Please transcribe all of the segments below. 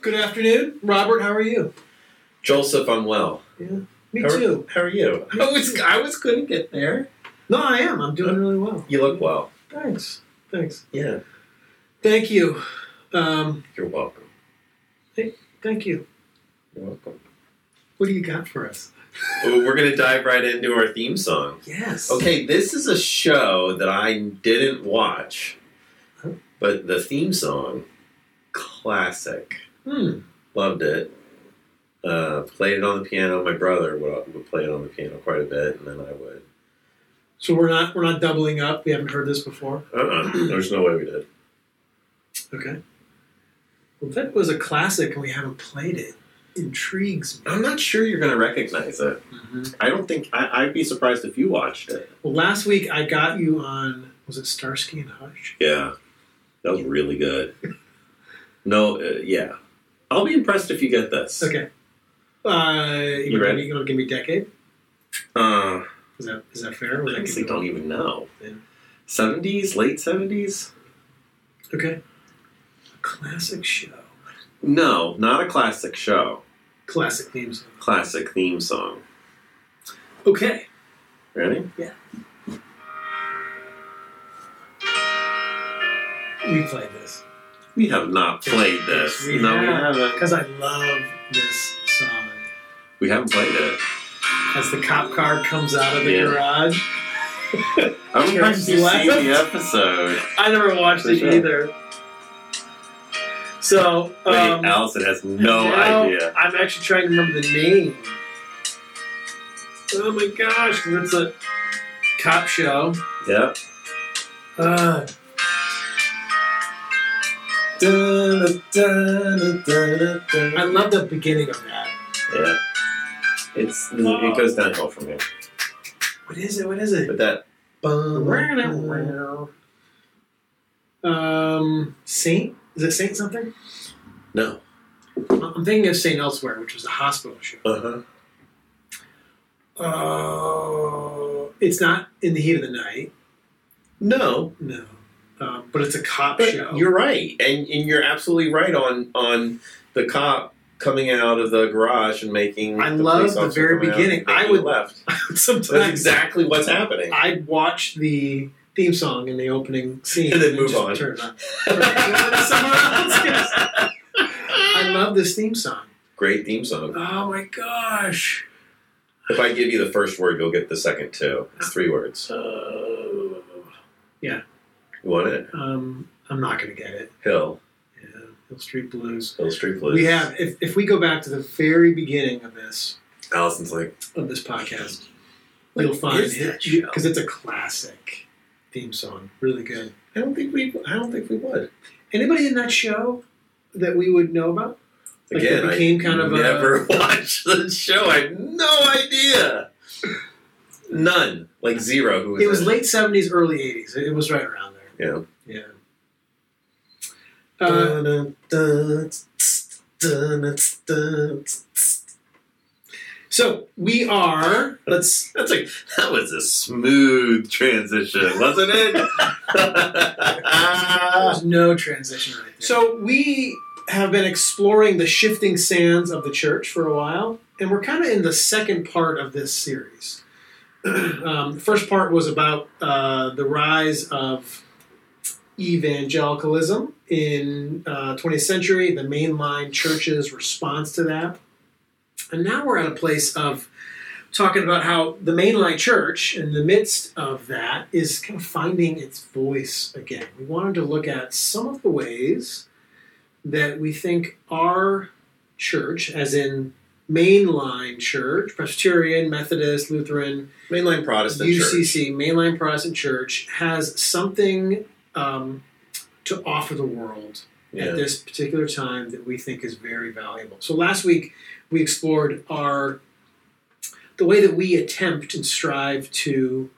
Good afternoon, Robert. How are you? Joseph, I'm well. Yeah, me how too. Are, how are you? I was I was couldn't get there. No, I am. I'm doing really well. You look well. Thanks. Thanks. Yeah, Thank you. Um, you're welcome. thank you. You're welcome. What do you got for us? Well, we're gonna dive right into our theme song. Yes. Okay, this is a show that I didn't watch, but the theme song, classic. Hmm. Loved it. Uh, played it on the piano. My brother would, would play it on the piano quite a bit, and then I would. So we're not we're not doubling up. We haven't heard this before. Uh-uh. There's no way we did. Okay. Well, that was a classic, and we haven't played it. Intrigues me. I'm not sure you're gonna recognize it. I don't think I, I'd be surprised if you watched it. Well, last week I got you on. Was it Starsky and Hutch? Yeah, that was really good. No, uh, yeah, I'll be impressed if you get this. Okay. Uh, you, You ready? You to give me decade? Uh, Is that is that fair? I honestly don't even know. Yeah. Seventies, late seventies? Okay. Classic show. No, not a classic show. Classic themes. Classic theme song. Okay. Ready? Yeah. We played this. We have not played this. We no, we have. haven't. Because I love this song. We haven't played it. As the cop car comes out of the Yeah. garage. I'm surprised you left. see the episode. I never watched For it sure. either. So, Wait, um, Allison has no idea. I'm actually trying to remember the name. Oh my gosh, it's a cop show. Yep. Uh, I love the beginning of that. Yeah. It's it goes downhill from here. What is it? What is it? But that Um, Saint? Is it Saint something? no. I'm thinking of Saint Elsewhere, which was a hospital show. Uh-huh. Oh, it's not in the heat of the night. No. No, um, but it's a cop But show. you're right. And and you're absolutely right on on the cop coming out of the garage and making I the love the very beginning. and I would- left. Sometimes That's exactly what's happening. I'd watch the theme song in the opening scene And then move just on. Turn on. Else, yes. I love this theme song. Great theme song. Oh my gosh. If I give you the first word, you'll get the second two. It's three words. Uh, You want it? um, I'm not going to get it. Hill. Yeah, Hill Street Blues. Hill Street Blues. We have, if, if we go back to the very beginning of this Allison's like, of this podcast, What you'll find it because it's a classic theme song. Really good. I don't think we. I don't think we would. Anybody in that show that we would know about? Like Again, became I kind of a- never watched the show. I have no idea. None. Like zero. Who was It was late seventies, early eighties. It was right around there. Yeah. Yeah. Uh, so we are. Let's. That's like that was a smooth transition, wasn't it? There's no transition right there. So we have been exploring the shifting sands of the church for a while, and we're kind of in the second part of this series. um, the first part was about uh, the rise of evangelicalism in uh, 20th century, the mainline church's response to that, and now we're at a place of talking about how the mainline church, in the midst of that, is kind of finding its voice again. We wanted to look at some of the ways that we think our church, as in mainline church, Presbyterian, Methodist, Lutheran, Mainline Protestant church. UCC, mainline Protestant church, has something um, to offer the world Yeah. at this particular time that we think is very valuable. So last week we explored our the way that we attempt and strive to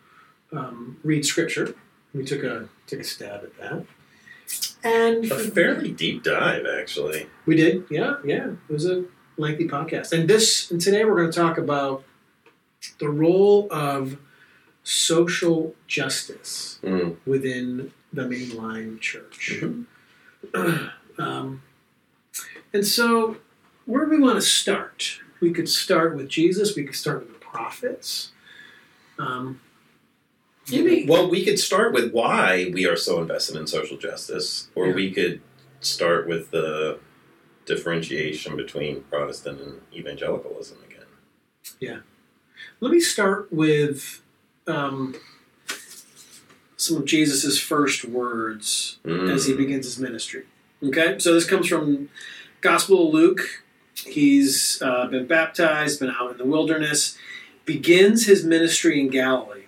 um, read Scripture. We took a took a stab at that, and A fairly deep dive, actually. we did. Yeah, yeah. It was a lengthy podcast, and this and today we're going to talk about the role of social justice Mm. within the mainline church. Mhm. um, And so, where do we want to start? We could start with Jesus. We could start with the prophets. Um, maybe. Well, we could start with why we are so invested in social justice, or Yeah. we could start with the differentiation between Protestant and evangelicalism again. Yeah. Let me start with um, some of Jesus' first words Mm. as he begins his ministry. Okay, so this comes from Gospel of Luke. He's uh, been baptized, been out in the wilderness, begins his ministry in Galilee.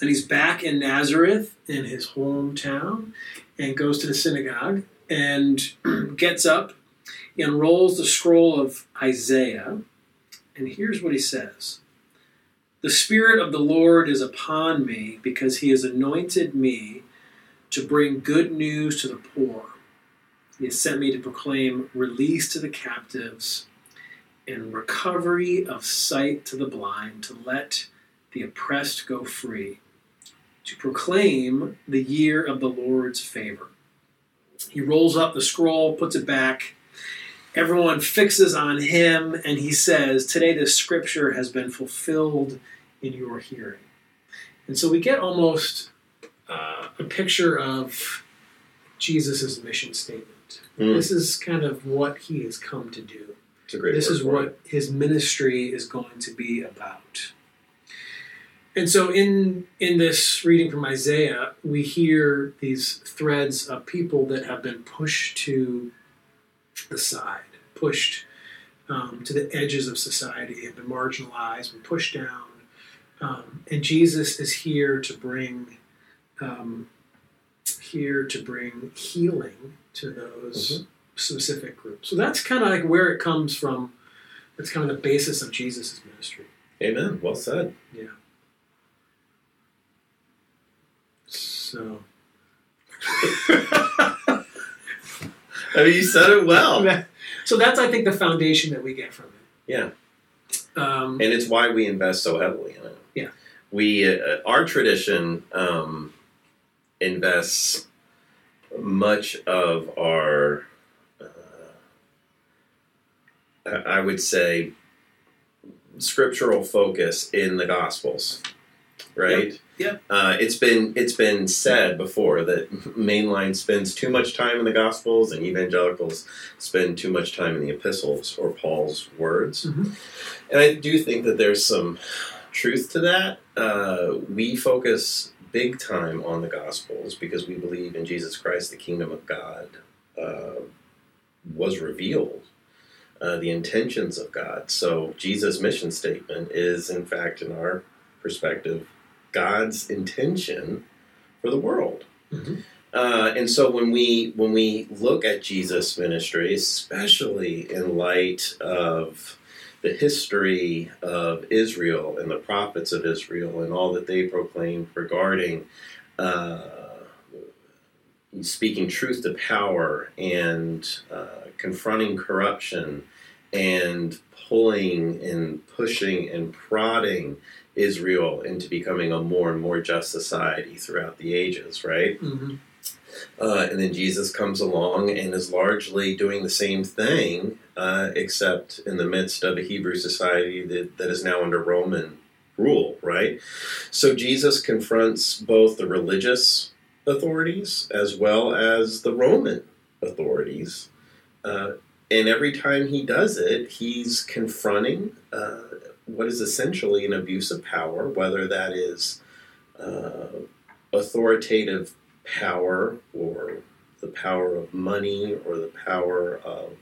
And he's back in Nazareth, in his hometown, and goes to the synagogue and gets up, unrolls the scroll of Isaiah, and here's what he says The Spirit of the Lord is upon me because he has anointed me to bring good news to the poor. He has sent me to proclaim release to the captives and recovery of sight to the blind, to let the oppressed go free, to proclaim the year of the Lord's favor. He rolls up the scroll, puts it back. Everyone fixes on him, and he says, Today this scripture has been fulfilled in your hearing. And so we get almost uh, a picture of Jesus' mission statement. Mm. This is kind of what he has come to do. It's a great This is what it. his ministry is going to be about. And so in in this reading from Isaiah, we hear these threads of people that have been pushed to the side, pushed um, to the edges of society, have been marginalized, been pushed down. Um, and Jesus is here to bring um, here to bring healing to those specific groups. So that's kind of like where it comes from. That's kind of the basis of Jesus' ministry. Amen. Well said. Yeah. So I mean, you said it well. so that's I think the foundation that we get from it. Yeah. Um, and it's why we invest so heavily in it. Yeah. we uh, our tradition um, invests much of our, uh, I would say, scriptural focus in the Gospels, right? Yep. Uh, it's been it's been said before that mainline spends too much time in the Gospels and evangelicals spend too much time in the epistles or Paul's words. Mhm. And I do think that there's some truth to that. Uh, we focus big time on the Gospels because we believe in Jesus Christ, the kingdom of God uh, was revealed, uh, the intentions of God. So Jesus' mission statement is, in fact, in our perspective, God's intention for the world. Mhm. Uh, and so when we when we look at Jesus' ministry, especially in light of the history of Israel and the prophets of Israel and all that they proclaimed regarding uh, speaking truth to power and uh, confronting corruption and pulling and pushing and prodding Israel into becoming a more and more just society throughout the ages, right? mhm. Uh, and then Jesus comes along and is largely doing the same thing, uh, except in the midst of a Hebrew society that, that is now under Roman rule, right? So Jesus confronts both the religious authorities as well as the Roman authorities. Uh, and every time he does it, he's confronting uh, what is essentially an abuse of power, whether that is uh, authoritative power or the power of money or the power of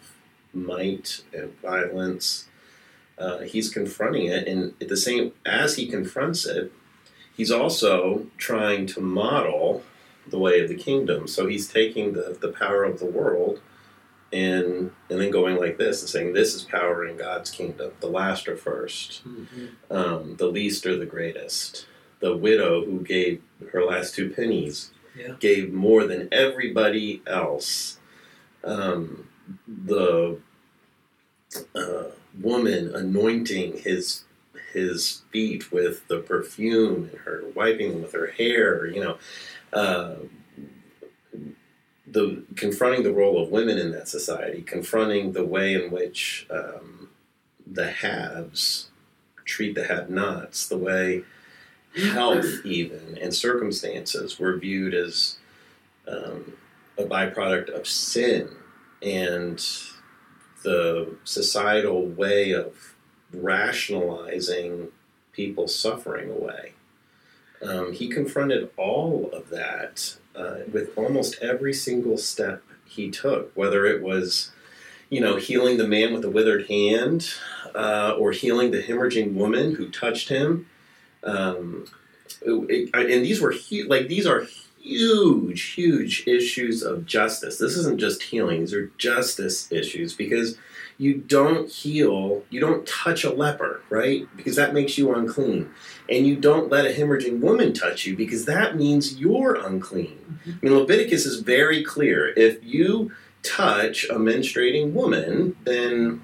might and violence. Uh, he's confronting it, and at the same as he confronts it, he's also trying to model the way of the kingdom. So he's taking the, the power of the world and and then going like this and saying, "This is power in God's kingdom. The last are first Mhm. um, the least are the greatest. The widow who gave her last two pennies Yeah. gave more than everybody else. Um, the uh, woman anointing his his feet with the perfume and her wiping them with her hair, you know. Uh, the confronting the role of women in that society, confronting the way in which um, the haves treat the have-nots, the way health even and circumstances were viewed as um, a byproduct of sin and the societal way of rationalizing people's suffering away. Um, he confronted all of that uh, with almost every single step he took, whether it was, you know, healing the man with the withered hand, uh, or healing the hemorrhaging woman who touched him. Um, it, and these were hu- like these are huge, huge issues of justice. This isn't just healing; these are justice issues because you don't heal, you don't touch a leper, right? Because that makes you unclean. And you don't let a hemorrhaging woman touch you because that means you're unclean. Mm-hmm. I mean, Leviticus is very clear. If you touch a menstruating woman, then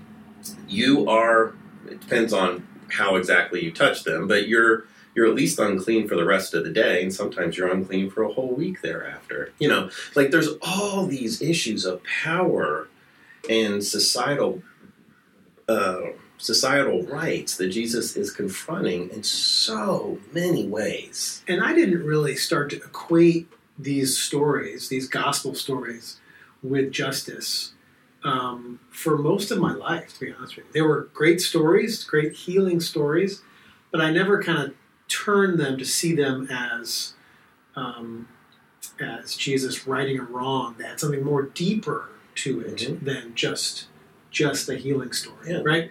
you are, it depends on how exactly you touch them, but you're you're at least unclean for the rest of the day, and sometimes you're unclean for a whole week thereafter. You know, like there's all these issues of power and societal uh, societal rights that Jesus is confronting in so many ways. And I didn't really start to equate these stories, these gospel stories, with justice um, for most of my life, to be honest with you. They were great stories, great healing stories, but I never kind of turned them to see them as um, as Jesus righting a wrong that had something more deeper to it mm-hmm. than just just a healing story, yeah. right?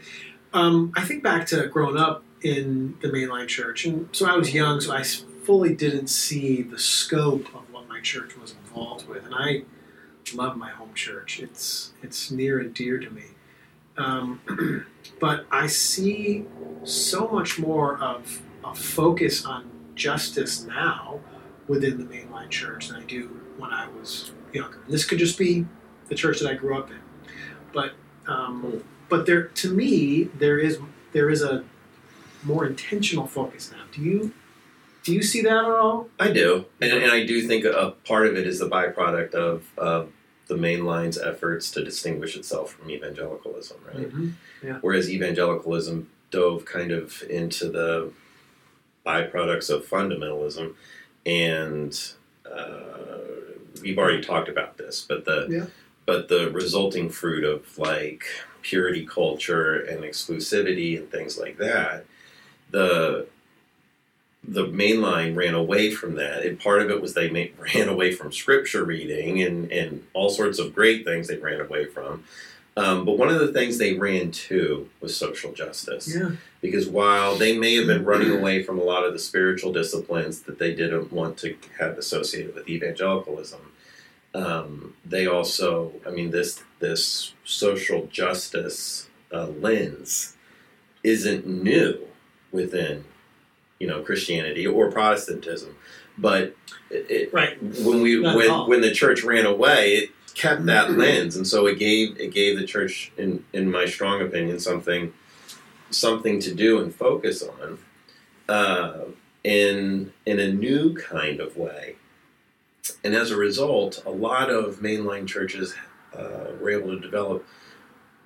Um, I think back to growing up in the mainline church, and so I was young, so I fully didn't see the scope of what my church was involved with, and I love my home church. It's it's near and dear to me, um, but I see so much more of a focus on justice now within the mainline church than I do when I was younger. This could just be the church that I grew up in. But um, but there, to me, there is there is a more intentional focus now. Do you do you see that at all? I do, and, and I do think a part of it is the byproduct of uh, the mainline's efforts to distinguish itself from evangelicalism, right? Mm-hmm. Yeah. Whereas evangelicalism dove kind of into the byproducts of fundamentalism, and uh, we've already talked about this, but the yeah but the resulting fruit of like purity culture and exclusivity and things like that, the the mainline ran away from that. And part of it was they made, ran away from scripture reading and, and all sorts of great things they ran away from. Um, but one of the things they ran to was social justice. Yeah. Because while they may have been running away from a lot of the spiritual disciplines that they didn't want to have associated with evangelicalism, um, they also, I mean, this this social justice uh, lens isn't new within, you know, Christianity or Protestantism, but it, right. when we Not when when the church ran away, it kept that mm-hmm. lens, and so it gave it gave the church, in in my strong opinion, something something to do and focus on, uh, in in a new kind of way and as a result, a lot of mainline churches uh, were able to develop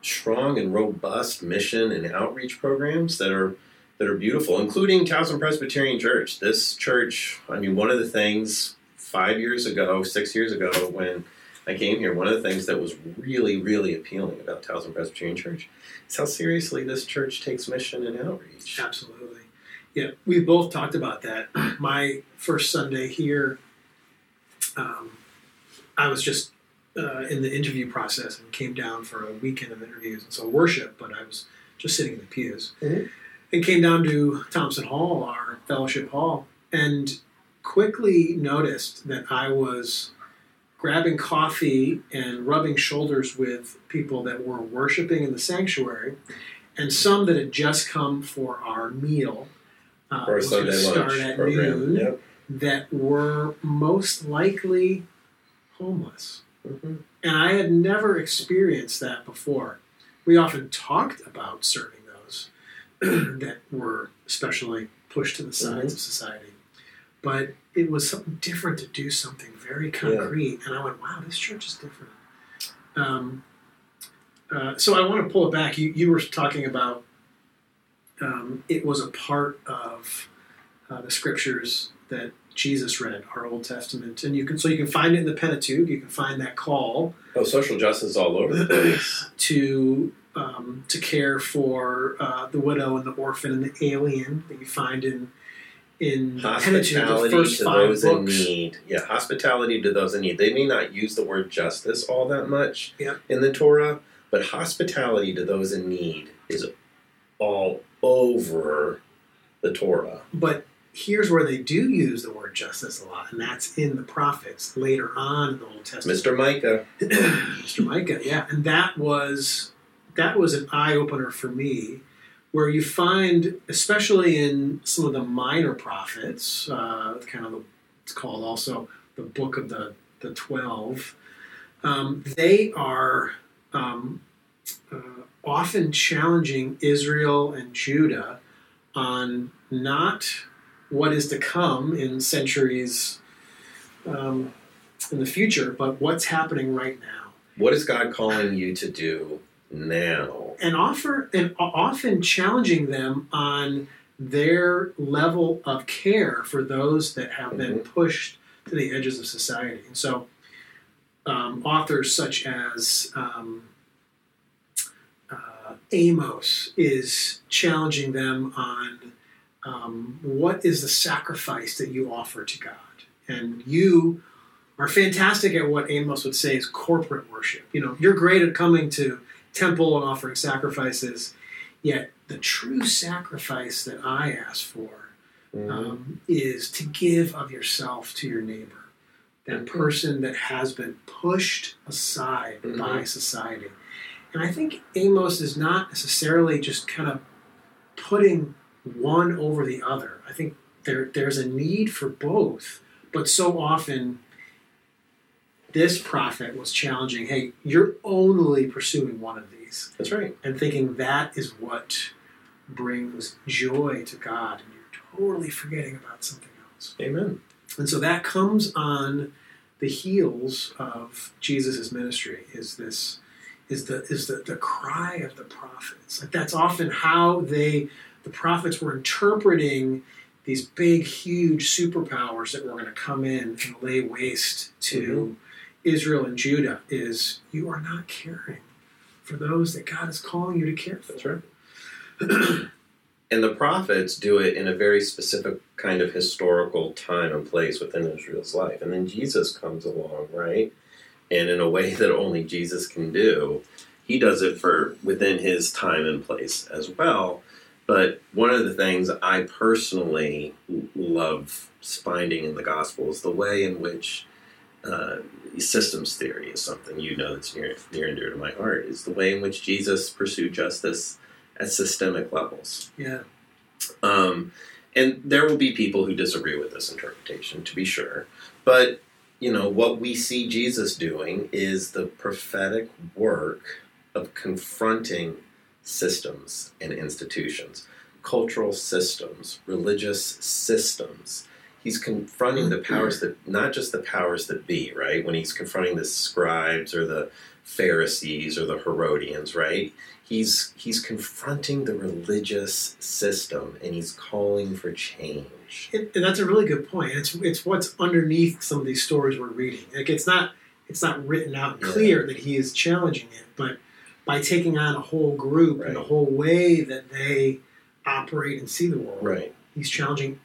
strong and robust mission and outreach programs that are that are beautiful, including Towson Presbyterian Church. This church, I mean, one of the things five years ago, six years ago, when I came here, one of the things that was really, really appealing about Towson Presbyterian Church is how seriously this church takes mission and outreach. Absolutely. Yeah, we both talked about that. My first Sunday here um, I was just uh, in the interview process and came down for a weekend of interviews, and so worship, but I was just sitting in the pews. Mm-hmm. And came down to Thompson Hall, our fellowship hall, and quickly noticed that I was grabbing coffee and rubbing shoulders with people that were worshiping in the sanctuary, and some that had just come for our meal. Uh, or Sunday start lunch at program. noon. Yep that were most likely homeless. Mm-hmm. And I had never experienced that before. We often talked about serving those that were especially pushed to the sides mm-hmm. of society. But it was something different to do something very concrete, and I went, "Wow, this church is different." Um, uh, so I want to pull it back. You you were talking about um, it was a part of uh, the scriptures that Jesus read, our Old Testament, and you can so you can find it in the Pentateuch. You can find that call Oh, social justice all over the place. to um, to care for uh, the widow and the orphan and the alien that you find in in Pentateuch, the first to five those in books. need. Yeah, hospitality to those in need. They may not use the word justice all that much Yeah. in the Torah, but hospitality to those in need is all over the Torah. But here's where they do use the word justice a lot, and that's in the prophets later on in the Old Testament. Mr. Micah. Mr. Micah, yeah, and that was that was an eye opener for me, where you find, especially in some of the minor prophets, uh, kind of the, it's called also the book of the the twelve. Um, they are um, uh, often challenging Israel and Judah on not what is to come in centuries um, in the future, but what's happening right now. What is God calling you to do now? and offer and often challenging them on their level of care for those that have been pushed to the edges of society. And so, um, authors such as um, uh, Amos is challenging them on um, what is the sacrifice that you offer to God, and you are fantastic at what Amos would say is corporate worship. You know, you're great at coming to temple and offering sacrifices. Yet the true sacrifice that I ask for Mhm. um, is to give of yourself to your neighbor, that Mhm. person that has been pushed aside Mhm. by society. And I think Amos is not necessarily just kind of putting one over the other. I think there there's a need for both, but so often this prophet was challenging, hey, you're only pursuing one of these That's right. and thinking that is what brings joy to God, and you're totally forgetting about something else. Amen. And so that comes on the heels of Jesus' ministry. Is this is the is the, the cry of the prophets? Like that's often how they the prophets were interpreting these big, huge superpowers that were going to come in and lay waste to mm-hmm. Israel and Judah. Is you are not caring for those that God is calling you to care for. That's right. and the prophets do it in a very specific kind of historical time and place within Israel's life. And then Jesus comes along, right? And in a way that only Jesus can do, he does it for within his time and place as well. But one of the things I personally love finding in the gospel is the way in which uh, systems theory is something you know that's near, near and dear to my heart is the way in which Jesus pursued justice at systemic levels. Yeah. Um, and there will be people who disagree with this interpretation, to be sure. But, you know, what we see Jesus doing is the prophetic work of confronting systems and institutions, cultural systems, religious systems. He's confronting the powers that, not just the powers that be, right? When he's confronting the scribes or the Pharisees or the Herodians, right? He's he's confronting the religious system and he's calling for change. And, and that's a really good point. It's it's what's underneath some of these stories we're reading. Like it's not it's not written out Yeah. clear that he is challenging it, but by taking on a whole group and the whole way that they operate and see the world, Right. he's challenging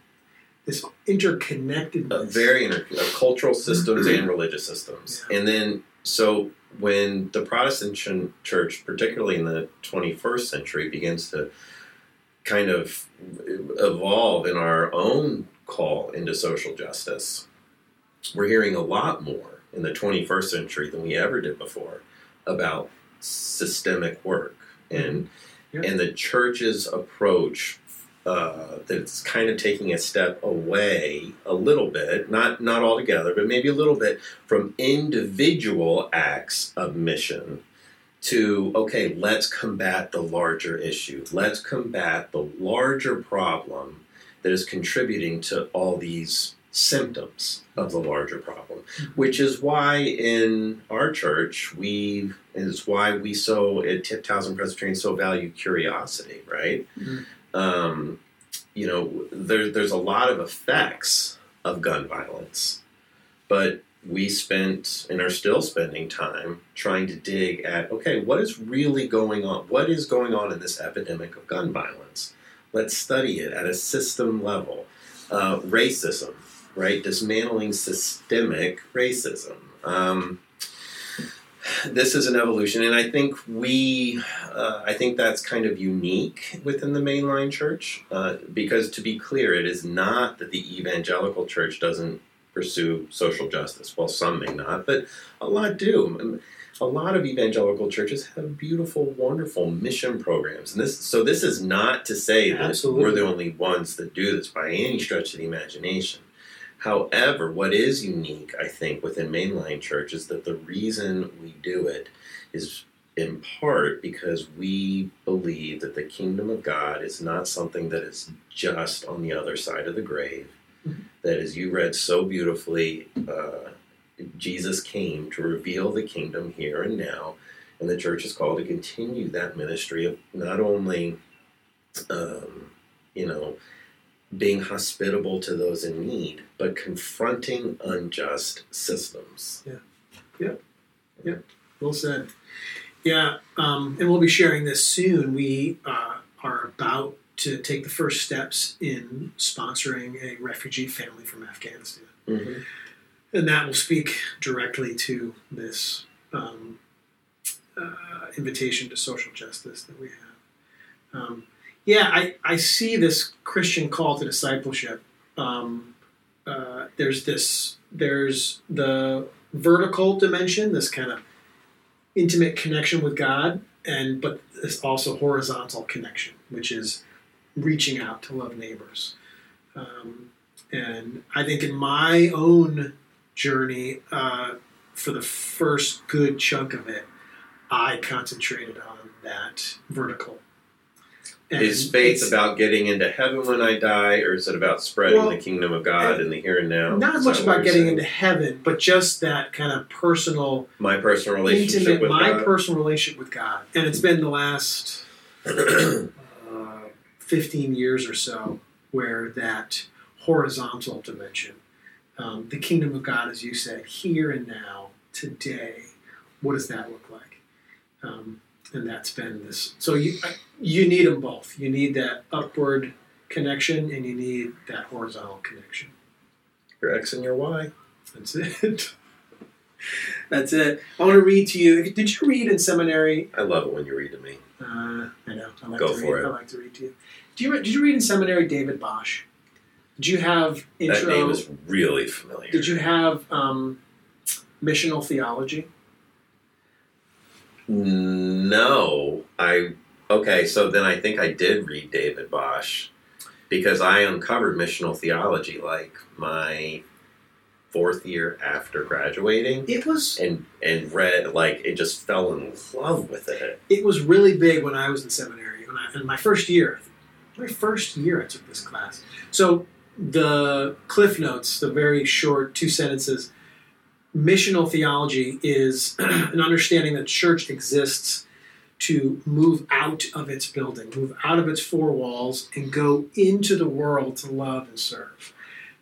this interconnectedness. uh, very inter- uh, cultural systems and religious systems. And then, so when the Protestant ch- church, particularly in the 21st century, begins to kind of evolve in our own call into social justice, we're hearing a lot more in the 21st century than we ever did before about systemic work and Yeah. and the church's approach uh, that's kind of taking a step away a little bit, not not altogether, but maybe a little bit from individual acts of mission to okay, let's combat the larger issue. Let's combat the larger problem that is contributing to all these symptoms of the larger problem, which is why in our church we is why we so at Tip Towson Presbyterian so value curiosity, right? Mhm. Um, you know, there, there's a lot of effects of gun violence, but we spent and are still spending time trying to dig at okay, what is really going on? What is going on in this epidemic of gun violence? Let's study it at a system level. Uh, racism, right? Dismantling systemic racism. Um, this is an evolution, and I think we, uh, I think that's kind of unique within the mainline church, uh, because to be clear, it is not that the evangelical church doesn't pursue social justice. Well, some may not, but a lot do. A lot of evangelical churches have beautiful, wonderful mission programs, and this. So this is not to say that Absolutely. we're the only ones that do this by any stretch of the imagination. However, what is unique, I think, within mainline church is that the reason we do it is in part because we believe that the kingdom of God is not something that is just on the other side of the grave. Mhm. That, as you read so beautifully, uh, Jesus came to reveal the kingdom here and now, and the church is called to continue that ministry of not only, um, you know, being hospitable to those in need, but confronting unjust systems. Yeah, yeah, yeah. Well said. Yeah, um, and we'll be sharing this soon. We uh, are about to take the first steps in sponsoring a refugee family from Afghanistan. Mm-hmm. And that will speak directly to this um, uh, invitation to social justice that we have. Um, yeah, I, I see this Christian call to discipleship. Um, uh, there's this, there's the vertical dimension, this kind of intimate connection with God, and but there's also horizontal connection, which is reaching out to love neighbors. Um, and I think in my own journey, uh, for the first good chunk of it, I concentrated on that vertical. Is faith about getting into heaven when I die, or is it about spreading Well, the kingdom of God in the here and now? not as much about getting saying? into heaven, but just that kind of personal, my personal relationship intimate, with my God. personal relationship with God. And it's been the last uh, 15 years or so where that horizontal dimension, um, the kingdom of God, as you said, here and now, today, what does that look like? Um, and that's been this. So you you need them both. You need that upward connection, and you need that horizontal connection. your X and your Y. That's it. That's it. I want to read to you. Did you read in seminary I love it when you read to me. uh, I know. I like Go to for read, it. I like to read to you. Do you re- did you read in seminary David Bosch? Did you have intro? That name is really familiar. did you have um, missional theology? No, I. Okay, so then I think I did read David Bosch because I uncovered missional theology like my fourth year after graduating, It was and and read like it just fell in love with it. it was really big when I was in seminary. When I, in my first year, my first year, I took this class. So the cliff notes, the very short two sentences. Missional theology is an understanding that church exists to move out of its building, move out of its four walls, and go into the world to love and serve.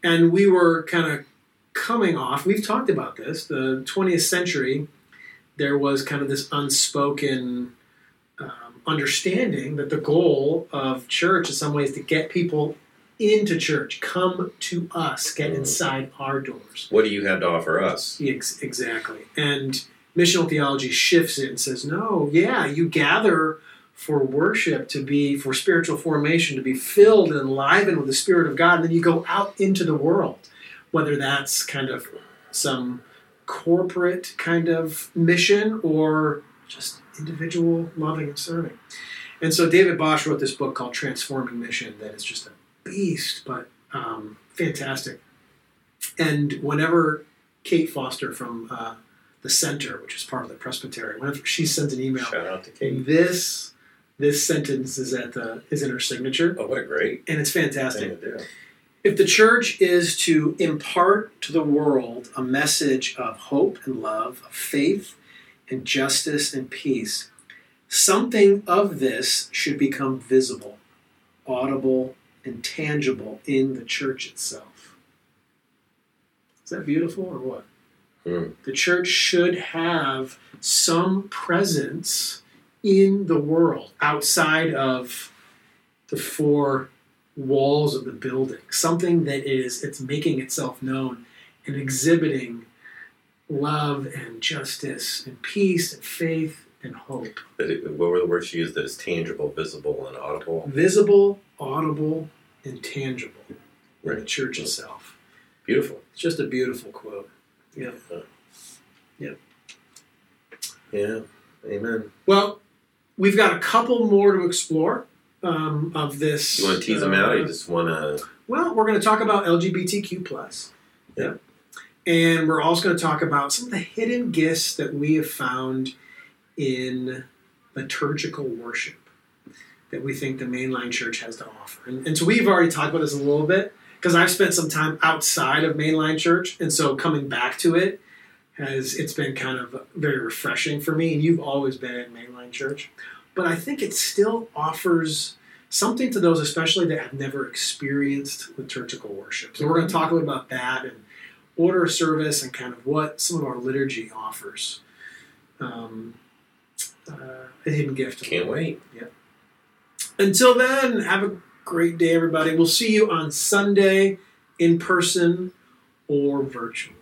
And we were kind of coming off, we've talked about this, the 20th century, there was kind of this unspoken um, understanding that the goal of church, in some ways, to get people into church, come to us, get inside our doors. What do you have to offer us? Ex- exactly. And missional theology shifts it and says, no, yeah, you gather for worship to be, for spiritual formation, to be filled and enlivened with the Spirit of God, and then you go out into the world, whether that's kind of some corporate kind of mission or just individual loving and serving. And so David Bosch wrote this book called Transforming Mission that is just a beast, but um, fantastic. And whenever Kate Foster from uh, the Center, which is part of the Presbytery, whenever she sends an email, Shout out to Kate. this this sentence is at the is in her signature, Oh, what a great and it's fantastic. If the church is to impart to the world a message of hope and love, of faith and justice and peace, something of this should become visible, audible, and tangible in the church itself. Is that beautiful or what? Hmm. The church should have some presence in the world outside of the four walls of the building. Something that is it's making itself known and exhibiting love and justice and peace and faith and hope. What were the words you used? That is tangible, visible, and audible. Visible, audible, and tangible in the Right. church itself. Beautiful. It's just a beautiful quote. Yeah. Yeah. Amen. Well, we've got a couple more to explore um, of this. You want to tease them out, or you uh, just want to? Well, we're going to talk about LGBTQ plus. Yeah. And we're also going to talk about some of the hidden gifts that we have found in liturgical worship that we think the mainline church has to offer. And, and so we've already talked about this a little bit because I've spent some time outside of mainline church, and so coming back to it has it's been kind of very refreshing for me. And you've always been at mainline church, but I think it still offers something to those, especially that have never experienced liturgical worship. So we're going to talk a little bit about that and order of service and kind of what some of our liturgy offers. Um, uh, a hidden gift. Can't wait. Until then, have a great day, everybody. We'll see you on Sunday in person or virtually.